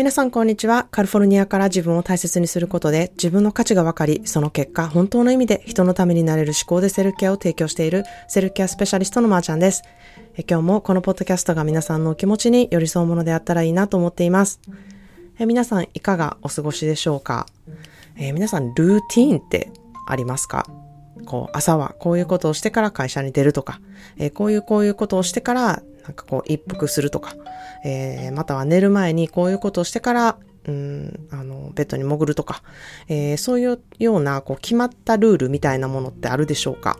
皆さんこんにちは。カリフォルニアから自分を大切にすることで自分の価値が分かり、その結果、本当の意味で人のためになれる思考でセルフケアを提供しているセルフケアスペシャリストのまーちゃんです。え今日もこのポッドキャストが皆さんのお気持ちに寄り添うものであったらいいなと思っています。え皆さんいかがお過ごしでしょうか、え皆さんルーティーンってありますか？こう、朝はこういうことをしてから会社に出るとか、えー、こういうこういうことをしてから、なんかこう、一服するとか、えー、または寝る前にこういうことをしてから、うん、あの、ベッドに潜るとか、えー、そういうような、こう、決まったルールみたいなものってあるでしょうか？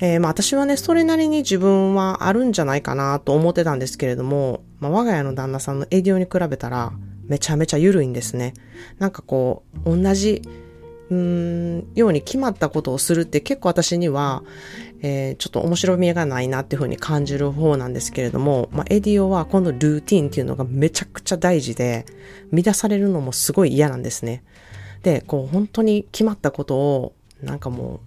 えー、まあ私はね、それなりに自分はあるんじゃないかなと思ってたんですけれども、まあ我が家の旦那さんのエディオに比べたら、めちゃめちゃ緩いんですね。なんかこう、同じうーん、ように決まったことをするって結構私には、えー、ちょっと面白みがないなっていうふうに感じる方なんですけれども、まあ、エディオはこのルーティンっていうのがめちゃくちゃ大事で、乱されるのもすごい嫌なんですね。で、こう本当に決まったことを、なんかも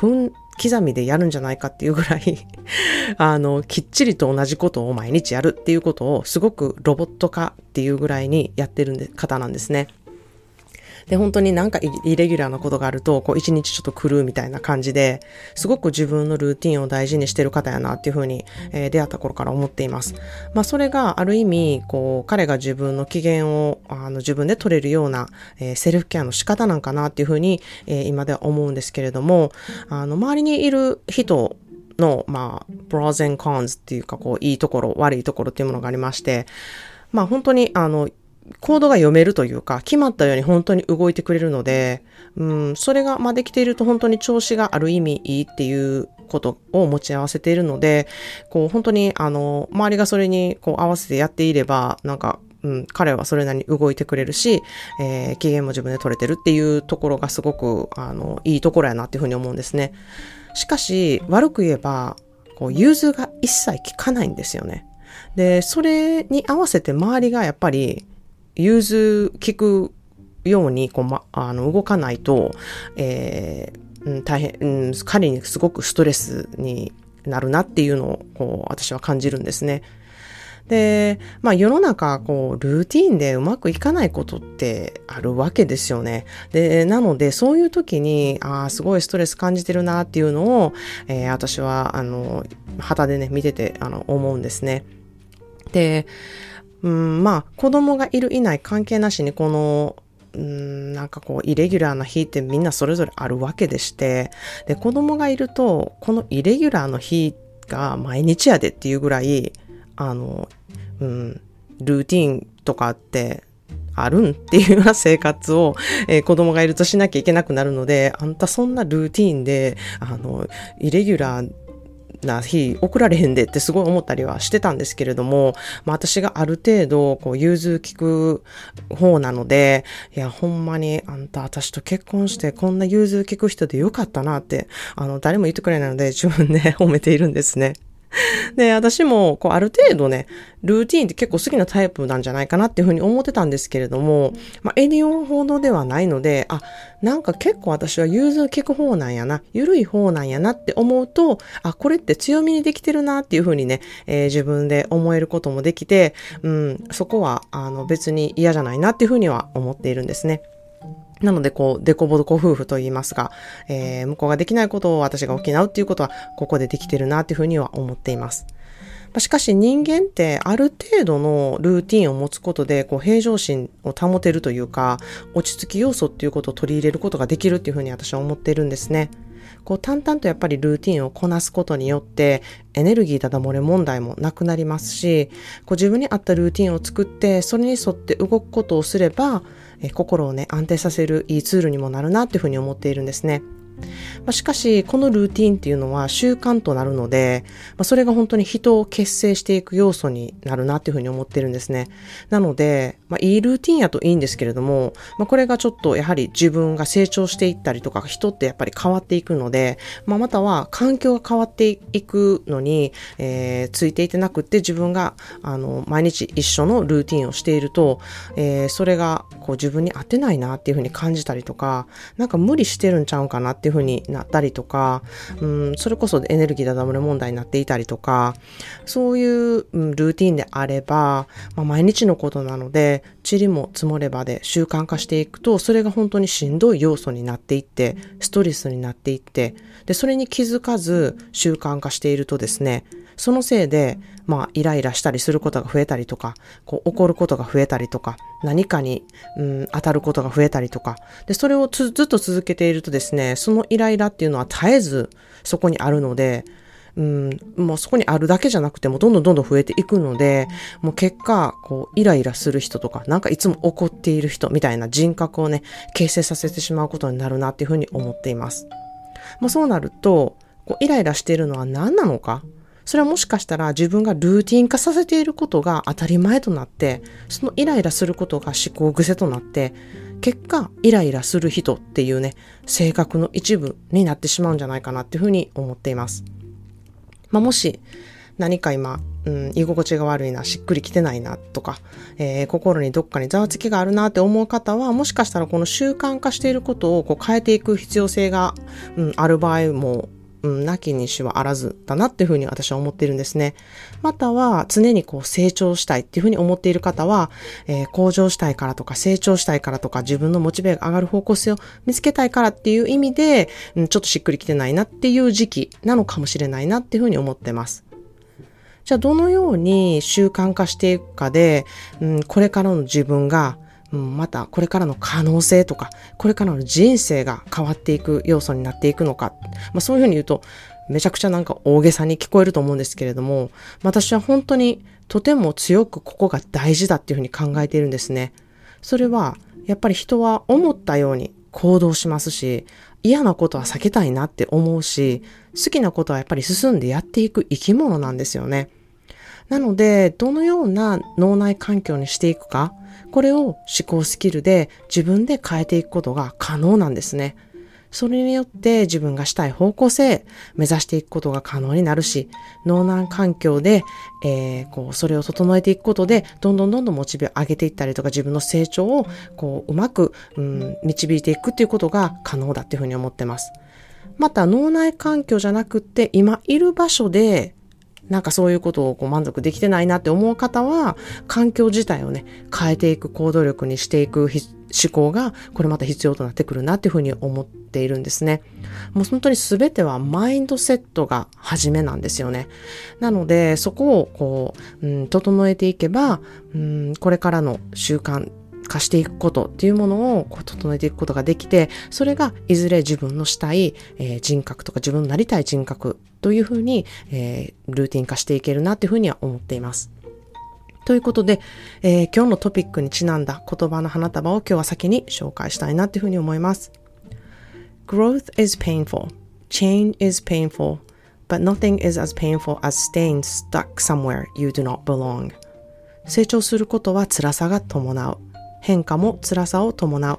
う、分刻みでやるんじゃないかっていうぐらい あの、きっちりと同じことを毎日やるっていうことをすごくロボット化っていうぐらいにやってる方なんですね。で、本当になんかイレギュラーなことがあると、こう一日ちょっと狂うみたいな感じで、すごく自分のルーティンを大事にしてる方やなっていうふうに、えー、出会った頃から思っています。まあそれがある意味、こう彼が自分の機嫌をあの自分で取れるような、えー、セルフケアの仕方なんかなっていうふうに、えー、今では思うんですけれども、あの周りにいる人の、まあ、プロゼンコンズっていうか、こう、いいところ、悪いところっていうものがありまして、まあ本当に、あの、コードが読めるというか、決まったように本当に動いてくれるので、うん、それが、まあ、できていると本当に調子がある意味いいっていうことを持ち合わせているので、こう、本当に、あの、周りがそれに、こう、合わせてやっていれば、なんか、うん、彼はそれなりに動いてくれるし、えー、機嫌も自分で取れてるっていうところがすごく、あの、いいところやなっていうふうに思うんですね。しかし、悪く言えば、こう、融通が一切効かないんですよね。で、それに合わせて周りがやっぱり、融通聞くようにこう、ま、あの動かないと、えー、大変、うん、彼にすごくストレスになるなっていうのをこう私は感じるんですね。で、まあ世の中、こう、ルーティンでうまくいかないことってあるわけですよね。で、なので、そういう時に、ああ、すごいストレス感じてるなっていうのを、えー、私は、あの、旗でね、見てて、あの、思うんですね。で、うん、まあ、子供がいるいない関係なしに、この、うん、なんかこう、イレギュラーな日ってみんなそれぞれあるわけでして、で、子供がいると、このイレギュラーの日が毎日やでっていうぐらい、あの、うん、ルーティンとかってあるんっていうような生活を、えー、子供がいるとしなきゃいけなくなるので、あんたそんなルーティンで、あの、イレギュラーな日送られへんでってすごい思ったりはしてたんですけれども、まあ私がある程度こう融通聞く方なので、いやほんまにあんた私と結婚してこんな融通聞く人でよかったなって、あの誰も言ってくれないので自分で 褒めているんですね。で、私も、こう、ある程度ね、ルーティーンって結構好きなタイプなんじゃないかなっていうふうに思ってたんですけれども、まあ、エディオンほどではないので、あ、なんか結構私は融通聞く方なんやな、緩い方なんやなって思うと、あ、これって強みにできてるなっていうふうにね、えー、自分で思えることもできて、うん、そこは、あの、別に嫌じゃないなっていうふうには思っているんですね。なので、こう、デコボコ夫婦と言いますが、えー、向こうができないことを私が補うっていうことは、ここでできてるなっていうふうには思っています。しかし人間ってある程度のルーティンを持つことでこう平常心を保てるというか落ち着き要素っていうことを取り入れることができるっていうふうに私は思っているんですね。こう淡々とやっぱりルーティンをこなすことによってエネルギーだだ漏れ問題もなくなりますしこう自分に合ったルーティンを作ってそれに沿って動くことをすればえ心をね、安定させるいいツールにもなるなっていうふうに思っているんですね。ま、しかし、このルーティンっていうのは習慣となるので、ま、それが本当に人を結成していく要素になるなっていうふうに思ってるんですね。なので、まあ、いいルーティンやといいんですけれども、まあ、これがちょっとやはり自分が成長していったりとか、人ってやっぱり変わっていくので、まあ、または環境が変わっていくのに、えー、ついていてなくって自分が、あの、毎日一緒のルーティンをしていると、えー、それがこう自分に合ってないなっていうふうに感じたりとか、なんか無理してるんちゃうんかなっていうふうになったりとか、うん、それこそエネルギーだだ漏れ問題になっていたりとか、そういう、ルーティンであれば、まあ、毎日のことなので、で、塵も積もればで習慣化していくと、それが本当にしんどい要素になっていって、ストレスになっていって、で、それに気づかず習慣化しているとですね、そのせいで、まあ、イライラしたりすることが増えたりとか、こう、怒ることが増えたりとか、何かに、うん、当たることが増えたりとか、で、それをずっと続けているとですね、そのイライラっていうのは絶えずそこにあるので、うん、もうそこにあるだけじゃなくてもどんどんどんどん増えていくので、もう結果、こう、イライラする人とか、なんかいつも怒っている人みたいな人格をね、形成させてしまうことになるなっていうふうに思っています。まあそうなると、こうイライラしているのは何なのか？それはもしかしたら自分がルーティン化させていることが当たり前となって、そのイライラすることが思考癖となって、結果、イライラする人っていうね、性格の一部になってしまうんじゃないかなっていうふうに思っています。まあ、もし、何か今、うん、居心地が悪いな、しっくりきてないなとか、えー、心にどっかにざわつきがあるなって思う方は、もしかしたらこの習慣化していることをこう変えていく必要性が、うん、ある場合もうん、なきにしはあらずだなっていうふうに私は思っているんですね。または常にこう成長したいっていうふうに思っている方は、えー、向上したいからとか成長したいからとか自分のモチベが上がる方向性を見つけたいからっていう意味で、うん、ちょっとしっくりきてないなっていう時期なのかもしれないなっていうふうに思ってます。じゃあどのように習慣化していくかで、うん、これからの自分がうん、またこれからの可能性とか、これからの人生が変わっていく要素になっていくのか。まあそういうふうに言うと、めちゃくちゃなんか大げさに聞こえると思うんですけれども、私は本当にとても強くここが大事だっていうふうに考えているんですね。それは、やっぱり人は思ったように行動しますし、嫌なことは避けたいなって思うし、好きなことはやっぱり進んでやっていく生き物なんですよね。なので、どのような脳内環境にしていくか、これを思考スキルで自分で変えていくことが可能なんですね。それによって自分がしたい方向性、目指していくことが可能になるし、脳内環境で、えー、こう、それを整えていくことで、どんどんどんどんモチベを上げていったりとか、自分の成長を、こう、うまく、うん、導いていくっていうことが可能だっていうふうに思ってます。また、脳内環境じゃなくって、今いる場所で、なんかそういうことをこう満足できてないなって思う方は、環境自体をね、変えていく行動力にしていく思考が、これまた必要となってくるなっていうふうに思っているんですね。もう本当に全てはマインドセットが初めなんですよね。なので、そこをこう、うん、整えていけば、うん、これからの習慣化していくことっていうものをこう整えていくことができて、それがいずれ自分のしたい、えー、人格とか自分のなりたい人格というふうに、えー、ルーティン化していけるなっていうふうには思っています。ということで、えー、今日のトピックにちなんだ言葉の花束を今日は先に紹介したいなっていうふうに思います。Growth is painful. Change is painful. But nothing is as painful as staying stuck somewhere you do not belong. 成長することは辛さが伴う。変化も辛さを伴う。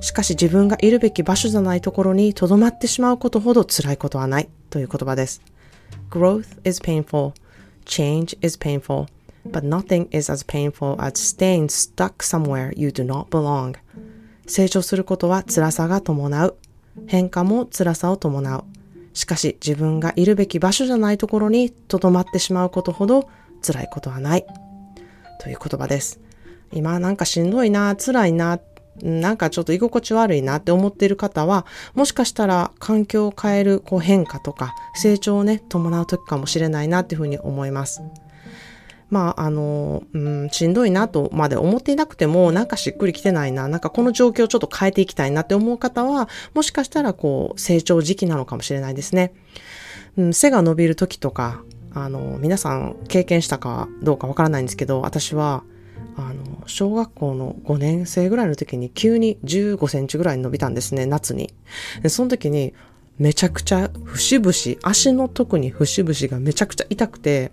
しかし自分がいるべき場所じゃないところに留まってしまうことほど辛いことはないという言葉です。Growth is painful. Change is painful. But nothing is as painful as staying stuck somewhere you do not belong. 成長することは辛さが伴う。変化も辛さを伴う。しかし自分がいるべき場所じゃないところに留まってしまうことほど辛いことはない。という言葉です。今なんかしんどいな、辛いな、なんかちょっと居心地悪いなって思っている方は、もしかしたら環境を変えるこう変化とか成長をね、伴う時かもしれないなっていうふうに思います。まあ、あの、うん、しんどいなとまで思っていなくても、なんかしっくりきてないな、なんかこの状況をちょっと変えていきたいなって思う方は、もしかしたらこう、成長時期なのかもしれないですね。うん、背が伸びる時とか、あの、皆さん経験したかどうかわからないんですけど、私は、あの、小学校の5年生ぐらいの時に急に15センチぐらい伸びたんですね、夏に。でその時にめちゃくちゃ節々、足の特に節々がめちゃくちゃ痛くて、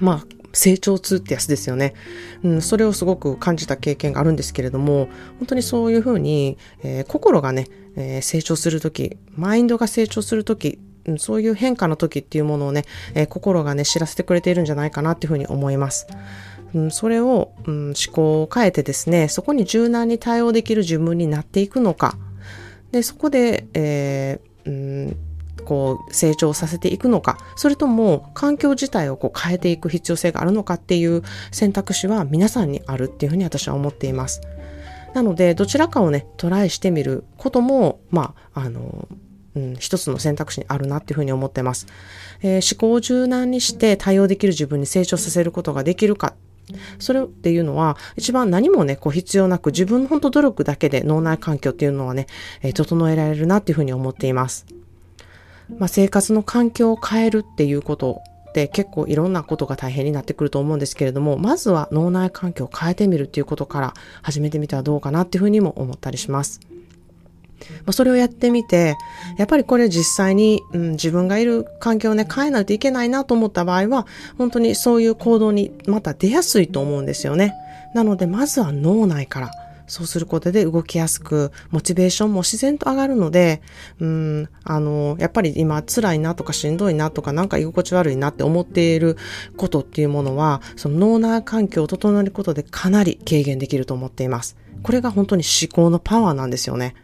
まあ、成長痛ってやつですよね。うん、それをすごく感じた経験があるんですけれども、本当にそういうふうに、えー、心がね、えー、成長するとき、マインドが成長するとき、そういう変化の時っていうものをね、えー、心がね、知らせてくれているんじゃないかなっていうふうに思います。それを、うん、思考を変えてですね、そこに柔軟に対応できる自分になっていくのか。で、そこで、えー、うん、ここう成長させていくのか、それとも環境自体をこう変えていく必要性があるのかっていう選択肢は皆さんにあるっていうふうに私は思っています。なので、どちらかをね、トライしてみることも、まあ、あの、うん、一つの選択肢にあるなっていうふうに思ってます。えー、思考を柔軟にして対応できる自分に成長させることができるかそれっていうのは、一番何もね、こう必要なく、自分の本当努力だけで脳内環境っていうのはね、えー、整えられるなっていうふうに思っています。まあ、生活の環境を変えるっていうことって結構いろんなことが大変になってくると思うんですけれども、まずは脳内環境を変えてみるっていうことから始めてみてはどうかなっていうふうにも思ったりします。まあ、それをやってみて、やっぱりこれ実際に、うん、自分がいる環境をね、変えないといけないなと思った場合は、本当にそういう行動にまた出やすいと思うんですよね。なので、まずは脳内から。そうすることで動きやすく、モチベーションも自然と上がるので、うん、あの、やっぱり今辛いなとかしんどいなとかなんか居心地悪いなって思っていることっていうものは、その脳内環境を整えることでかなり軽減できると思っています。これが本当に思考のパワーなんですよね。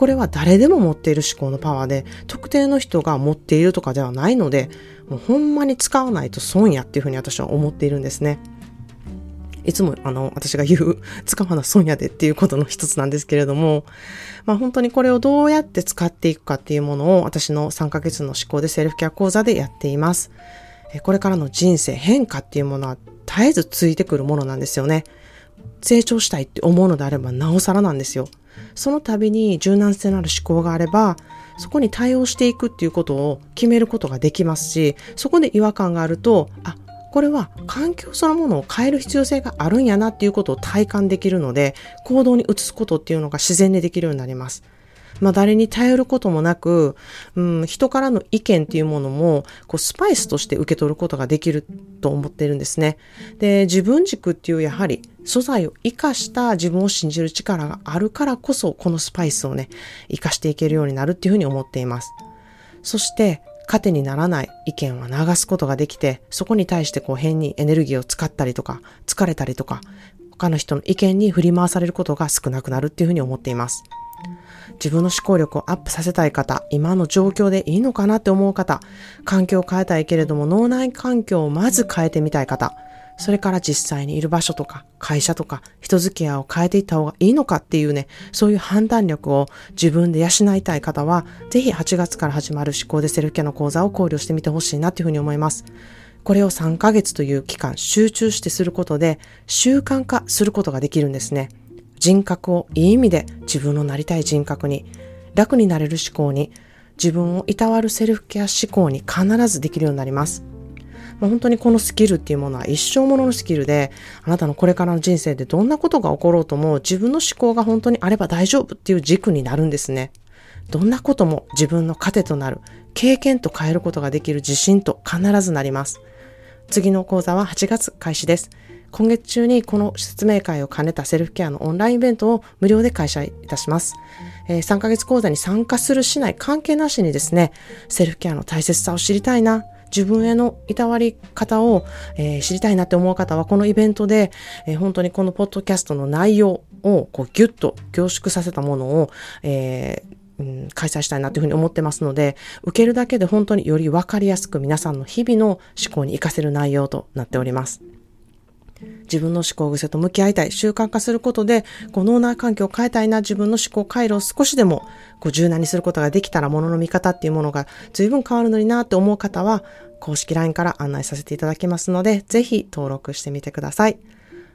これは誰でも持っている思考のパワーで、特定の人が持っているとかではないので、もうほんまに使わないと損やっていうふうに私は思っているんですね。いつもあの私が言う 使わな損やでっていうことの一つなんですけれども、まあ本当にこれをどうやって使っていくかっていうものを私の3ヶ月の思考でセルフケア講座でやっています。これからの人生変化っていうものは絶えずついてくるものなんですよね。成長したいって思うのであればなおさらなんですよ。その度に柔軟性のある思考があれば、そこに対応していくっていうことを決めることができますし、そこで違和感があると、あ、これは環境そのものを変える必要性があるんやなっていうことを体感できるので、行動に移すことっていうのが自然にできるようになります。まあ誰に頼ることもなく、うん、人からの意見っていうものも、こうスパイスとして受け取ることができると思ってるんですね。で、自分軸っていうやはり素材を活かした自分を信じる力があるからこそ、このスパイスをね、活かしていけるようになるっていうふうに思っています。そして、糧にならない意見は流すことができて、そこに対してこう変にエネルギーを使ったりとか、疲れたりとか、他の人の意見に振り回されることが少なくなるっていうふうに思っています。自分の思考力をアップさせたい方、今の状況でいいのかなって思う方、環境を変えたいけれども脳内環境をまず変えてみたい方、それから実際にいる場所とか会社とか人付き合いを変えていった方がいいのかっていうね、そういう判断力を自分で養いたい方は、ぜひ8月から始まる思考でセルフケアの講座を考慮してみてほしいなっていうふうに思います。これを3ヶ月という期間集中してすることで習慣化することができるんですね。人格をいい意味で自分のなりたい人格に、楽になれる思考に、自分をいたわるセルフケア思考に必ずできるようになります。ま、本当にこのスキルっていうものは一生もののスキルで、あなたのこれからの人生でどんなことが起ころうとも自分の思考が本当にあれば大丈夫っていう軸になるんですね。どんなことも自分の糧となる、経験と変えることができる自信と必ずなります。次の講座は8月開始です。今月中にこの説明会を兼ねたセルフケアのオンラインイベントを無料で開催いたします。えー、3ヶ月講座に参加するしない関係なしにですね、セルフケアの大切さを知りたいな、自分へのいたわり方を、えー、知りたいなって思う方は、このイベントで、えー、本当にこのポッドキャストの内容をこうギュッと凝縮させたものを、えーうん、開催したいなというふうに思ってますので、受けるだけで本当によりわかりやすく皆さんの日々の思考に活かせる内容となっております。自分の思考癖と向き合いたい、習慣化することで、こう脳内環境を変えたいな、自分の思考回路を少しでもこう柔軟にすることができたら、ものの見方っていうものが随分変わるのになって思う方は、公式 LINE から案内させていただきますので、ぜひ登録してみてください。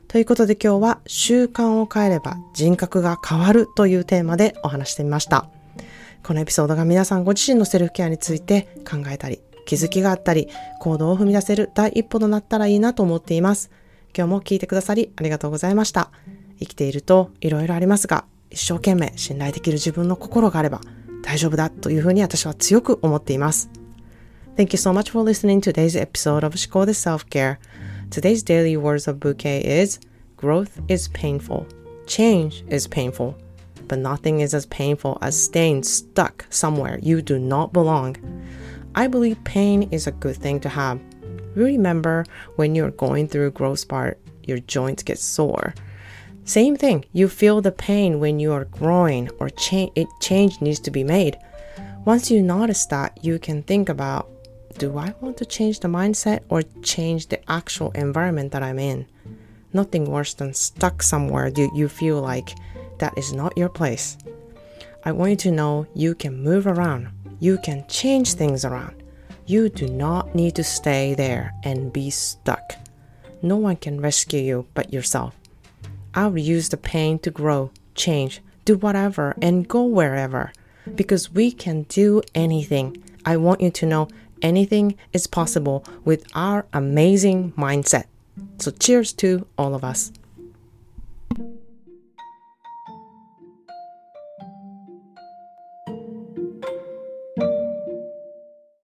ということで今日は習慣を変えれば人格が変わるというテーマでお話してみました。このエピソードが皆さんご自身のセルフケアについて考えたり、気づきがあったり、行動を踏み出せる第一歩となったらいいなと思っています。今日も聞いてくださりありがとうございました。生きていると色々ありますが、一生懸命信頼できる自分の心があれば大丈夫だというふうに私は強く思っています。Thank you so much for listening to today's episode of 思考で Self-Care. Today's daily words of bouquet is Growth is painful. Change is painful. But nothing is as painful as staying stuck somewhere you do not belong. I believe pain is a good thing to have remember when you're going through growth part, your joints get sore. Same thing, you feel the pain when you are growing or cha- it, change needs to be made. Once you notice that, you can think about do I want to change the mindset or change the actual environment that I'm in? Nothing worse than stuck somewhere you, you feel like that is not your place. I want you to know you can move around, you can change things around. You do not need to stay there and be stuck. No one can rescue you but yourself. I will use the pain to grow, change, do whatever, and go wherever because we can do anything. I want you to know anything is possible with our amazing mindset. So, cheers to all of us.